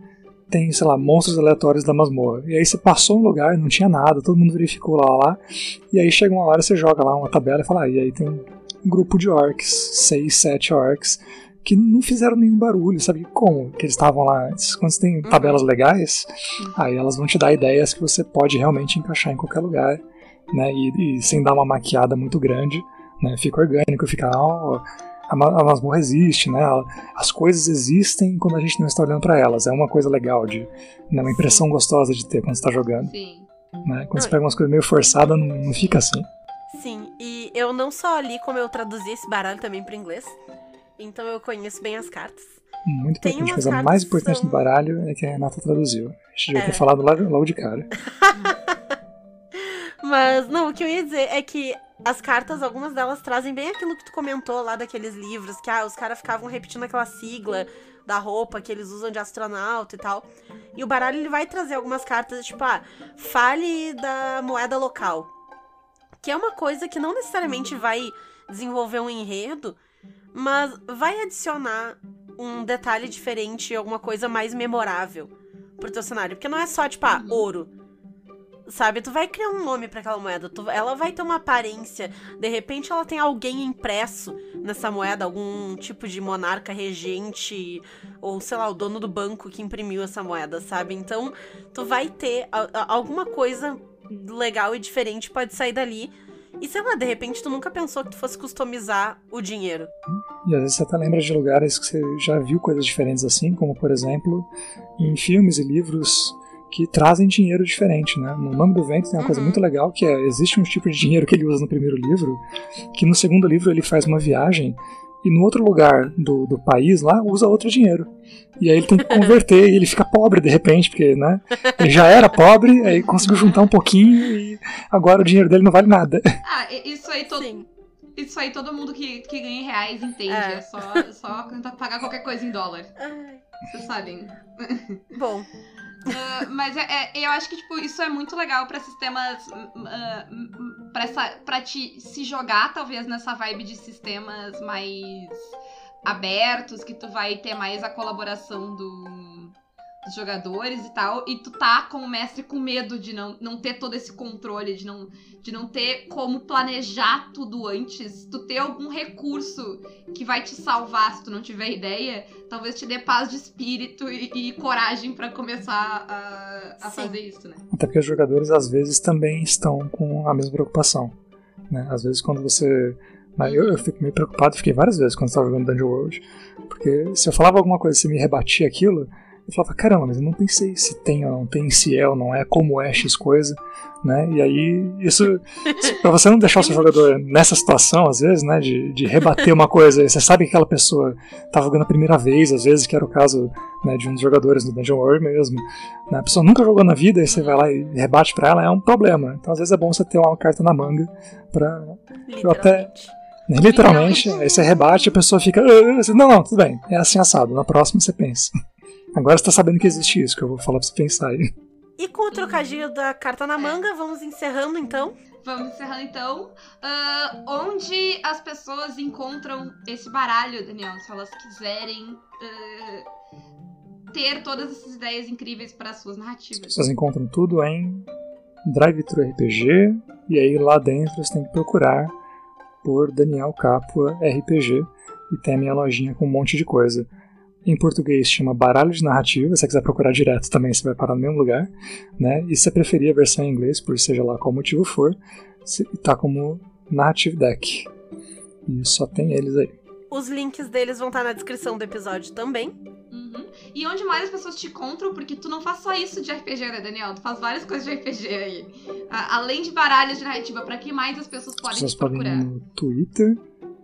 tem, sei lá, monstros aleatórios da masmorra. E aí você passou um lugar, não tinha nada, todo mundo verificou lá, lá, e aí chega uma hora você joga lá uma tabela e fala, ah, e aí tem um grupo de orcs, seis, sete orcs, que não fizeram nenhum barulho, sabe como? Que eles estavam lá. Quando você tem tabelas legais, aí elas vão te dar ideias que você pode realmente encaixar em qualquer lugar, né? E, e sem dar uma maquiada muito grande, né? Fica orgânico, fica. ó, a, ma- a masmorra existe, né? Ela- As coisas existem quando a gente não está olhando para elas. É uma coisa legal de. Né? Uma impressão gostosa de ter quando você está jogando. Sim. Né? Quando você pega umas coisas meio forçadas, não, não fica assim. Sim, e eu não só li como eu traduzi esse baralho também para inglês, então eu conheço bem as cartas. Muito Tem importante. A coisa mais importante são- do baralho é que a Renata traduziu. A gente devia É. ter falado logo, logo de cara. Mas, não, o que eu ia dizer é que as cartas, algumas delas trazem bem aquilo que tu comentou lá daqueles livros, que ah, os caras ficavam repetindo aquela sigla da roupa que eles usam de astronauta e tal. E o baralho ele vai trazer algumas cartas, tipo, ah, fale da moeda local. Que é uma coisa que não necessariamente vai desenvolver um enredo, mas vai adicionar um detalhe diferente, alguma coisa mais memorável pro teu cenário. Porque não é só, tipo, ah, ouro. Sabe, tu vai criar um nome pra aquela moeda, tu- ela vai ter uma aparência, de repente ela tem alguém impresso nessa moeda, algum tipo de monarca regente, ou sei lá, o dono do banco que imprimiu essa moeda, sabe? Então, tu vai ter a- a- alguma coisa legal e diferente pode sair dali. E sei lá, de repente tu nunca pensou que tu fosse customizar o dinheiro. E às vezes você até lembra de lugares que você já viu coisas diferentes assim, como por exemplo, em filmes e livros que trazem dinheiro diferente, né? No Nome do Vento tem uma coisa Uhum. muito legal que é, existe um tipo de dinheiro que ele usa no primeiro livro, que no segundo livro ele faz uma viagem e no outro lugar do, do país lá usa outro dinheiro. E aí ele tem que converter e ele fica pobre de repente, porque, né? Ele já era pobre, aí conseguiu juntar um pouquinho e agora o dinheiro dele não vale nada. Ah, isso aí todo, Sim. isso aí todo mundo que, que ganha reais entende. É. É, só, só tentar pagar qualquer coisa em dólar. Ai, Vocês sabem. Bom, Ah, mas é, é- eu acho que, tipo, isso é muito legal pra sistemas. Uh, essa, te se jogar, talvez, nessa vibe de sistemas mais abertos, que tu vai ter mais a colaboração do- jogadores e tal. E tu tá, como mestre, com medo de não, não ter todo esse controle, de não, de não ter como planejar tudo antes. Tu ter algum recurso que vai te salvar se tu não tiver ideia talvez te dê paz de espírito e, e coragem pra começar a, a fazer isso, né? Até porque os jogadores às vezes também estão com a mesma preocupação. Né? Às vezes quando você. mas Eu, eu fico meio preocupado, fiquei várias vezes quando estava jogando Dungeon World. Porque se eu falava alguma coisa e você me rebatia aquilo, eu falava, caramba, mas eu não pensei se tem ou não tem, se é ou não é, como é X coisa, né? E aí, isso, pra você não deixar o seu jogador nessa situação, às vezes, né, de, de rebater uma coisa, você sabe que aquela pessoa tá jogando a primeira vez, às vezes, que era o caso né, de um dos jogadores do Dungeon World mesmo, né? a pessoa nunca jogou na vida, e você vai lá e rebate pra ela, é um problema. Então, às vezes, é bom você ter uma carta na manga pra Eu até- literalmente. aí você rebate e a pessoa fica. "Ah, ah", Não, não, tudo bem. É assim assado. Na próxima você pensa. Agora você tá sabendo que existe isso, que eu vou falar pra você pensar aí. E com o trocadilho da carta na manga, vamos encerrando então. Vamos encerrando então. Ah, onde as pessoas encontram esse baralho, Daniel? Se elas quiserem ah, ter todas essas ideias incríveis para as suas narrativas. Vocês encontram tudo em Drive-Thru RPG, e aí lá dentro você tem que procurar por Daniel Capua RPG, e tem a minha lojinha com um monte de coisa. Em português chama Baralho de Narrativa. Se você quiser procurar direto também, você vai parar no mesmo lugar. Né? E se você preferir a versão em inglês, por seja lá qual motivo for, está como Narrative Deck. E só tem eles aí. Os links deles vão estar na descrição do episódio também. Uhum. E onde mais as pessoas te encontram, porque tu não faz só isso de RPG, né, Daniel? Tu faz várias coisas de RPG aí. A, além de baralhos de narrativa, pra que mais as pessoas podem as pessoas te procurar? podem no Twitter,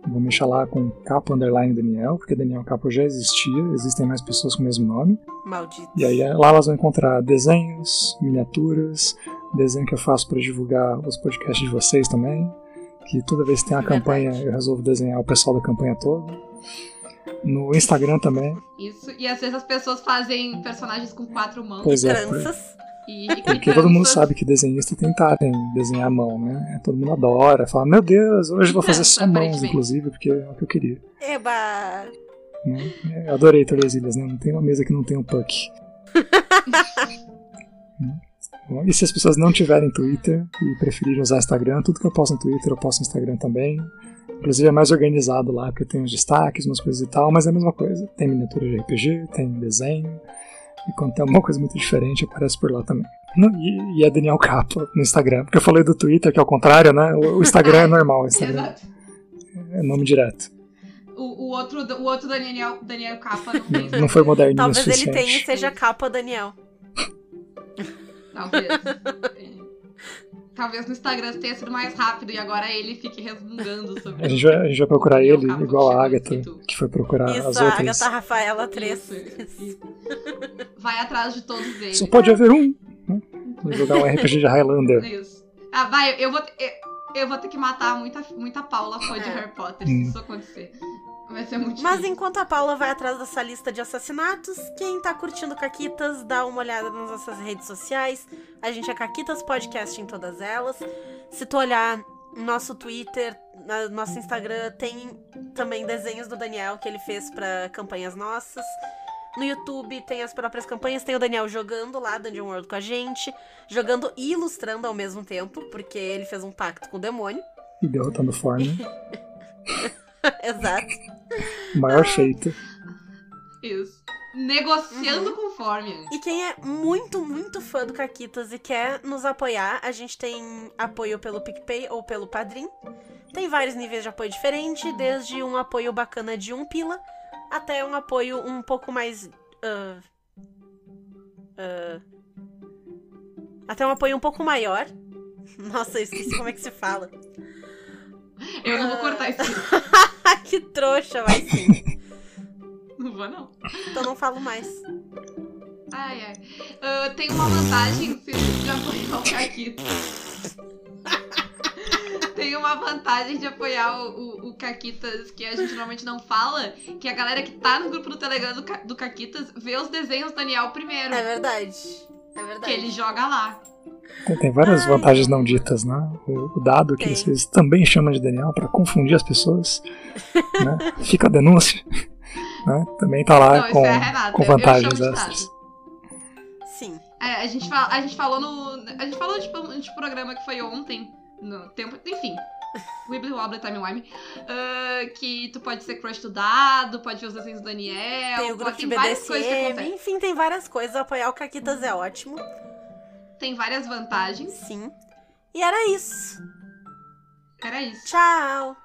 vou me achar lá com Capo Underline Daniel, porque Daniel Capo já existia, existem mais pessoas com o mesmo nome. Maldito. E aí lá elas vão encontrar desenhos, miniaturas, desenho que eu faço para divulgar os podcasts de vocês também. Que toda vez que tem uma Verdade. campanha eu resolvo desenhar o pessoal da campanha toda. No Instagram também. Isso. E às vezes as pessoas fazem personagens com quatro mãos. Pois é, Tranças. E, e porque todo mundo sabe que desenhista tem talento em desenhar a mão, né? Todo mundo adora, fala, meu Deus, hoje eu vou fazer só mãos, inclusive, porque é o que eu queria. Eba! né? Eu adorei Tordesilhas, né? Não tem uma mesa que não tenha um puck. Né? Bom, e se as pessoas não tiverem Twitter e preferirem usar Instagram, tudo que eu posto no Twitter eu posto no Instagram também. Inclusive é mais organizado lá, porque tem os destaques, umas coisas e tal, mas é a mesma coisa. Tem miniatura de RPG, tem desenho, e quando tem alguma coisa muito diferente, aparece por lá também. No- e, e é Daniel Capa no Instagram, porque eu falei do Twitter, que é o contrário, né? O, o Instagram é normal, o Instagram Exato. é nome direto. O, o outro, o outro Daniel, Daniel Capa não tem. Não foi moderninho o Talvez ele tenha e seja capa Daniel. Talvez. Talvez no Instagram tenha sido mais rápido e agora ele fique resmungando sobre A gente vai, a gente vai procurar ele, igual a Agatha, que foi procurar as Isso, a outras. Agatha Rafaela 3. Isso, isso. Vai atrás de todos eles. Só pode haver um. né? Vou jogar um RPG de Highlander. Isso. Ah, vai, eu vou, eu, eu vou ter que matar muita, muita Paula fã de É. Harry Potter Hum. se isso acontecer. Vai ser muito Mas difícil. enquanto a Paula vai atrás dessa lista de assassinatos, quem tá curtindo Caquitas, dá uma olhada nas nossas redes sociais. A gente é Caquitas Podcast em todas elas. Se tu olhar nosso Twitter, na- nosso Instagram, tem também desenhos do Daniel que ele fez pra campanhas nossas. No YouTube tem as próprias campanhas, tem o Daniel jogando lá Dungeon World com a gente, jogando e ilustrando ao mesmo tempo, porque ele fez um pacto com o demônio. E derrotando o Forne. Exato. Maior feito. Isso. Negociando Uhum. com Formian. E quem é muito, muito fã do Caquitas e quer nos apoiar, a gente tem apoio pelo PicPay ou pelo Padrim. Tem vários níveis de apoio diferente, desde um apoio bacana de um pila até um apoio um pouco mais. ah, ah, até um apoio um pouco maior. Nossa, eu esqueci como é que se fala. Eu não vou cortar isso. Ah, que trouxa, vai sim. Não vou, não. Então não falo mais. Ai, ai. Ah, tem uma vantagem de apoiar o Caquito. tem uma vantagem de apoiar o, o, o Caquitas que a gente normalmente não fala, que a galera que tá no grupo do Telegram do, do Caquitas vê os desenhos do Daniel primeiro. É verdade. É que verdade. ele joga lá. Tem, tem várias Ai, vantagens não ditas, né? O, o dado que Tem. vocês também chamam de Daniel para confundir as pessoas. né? Fica a denúncia. Né? Também tá lá não, com, é com vantagens extras. Sim. É, a, gente fala, a gente falou no. A gente falou de, de programa que foi ontem. No tempo. Enfim. Wibbly Wobbly Time Wime. ah, que tu pode ser crush do dado, pode ver os desenhos do Daniel. Tem o grupo de tem várias coisas que BDSM, enfim, tem várias coisas. Apoiar o Caquitas é ótimo. Tem várias vantagens. Sim. E era isso. Era isso. Tchau!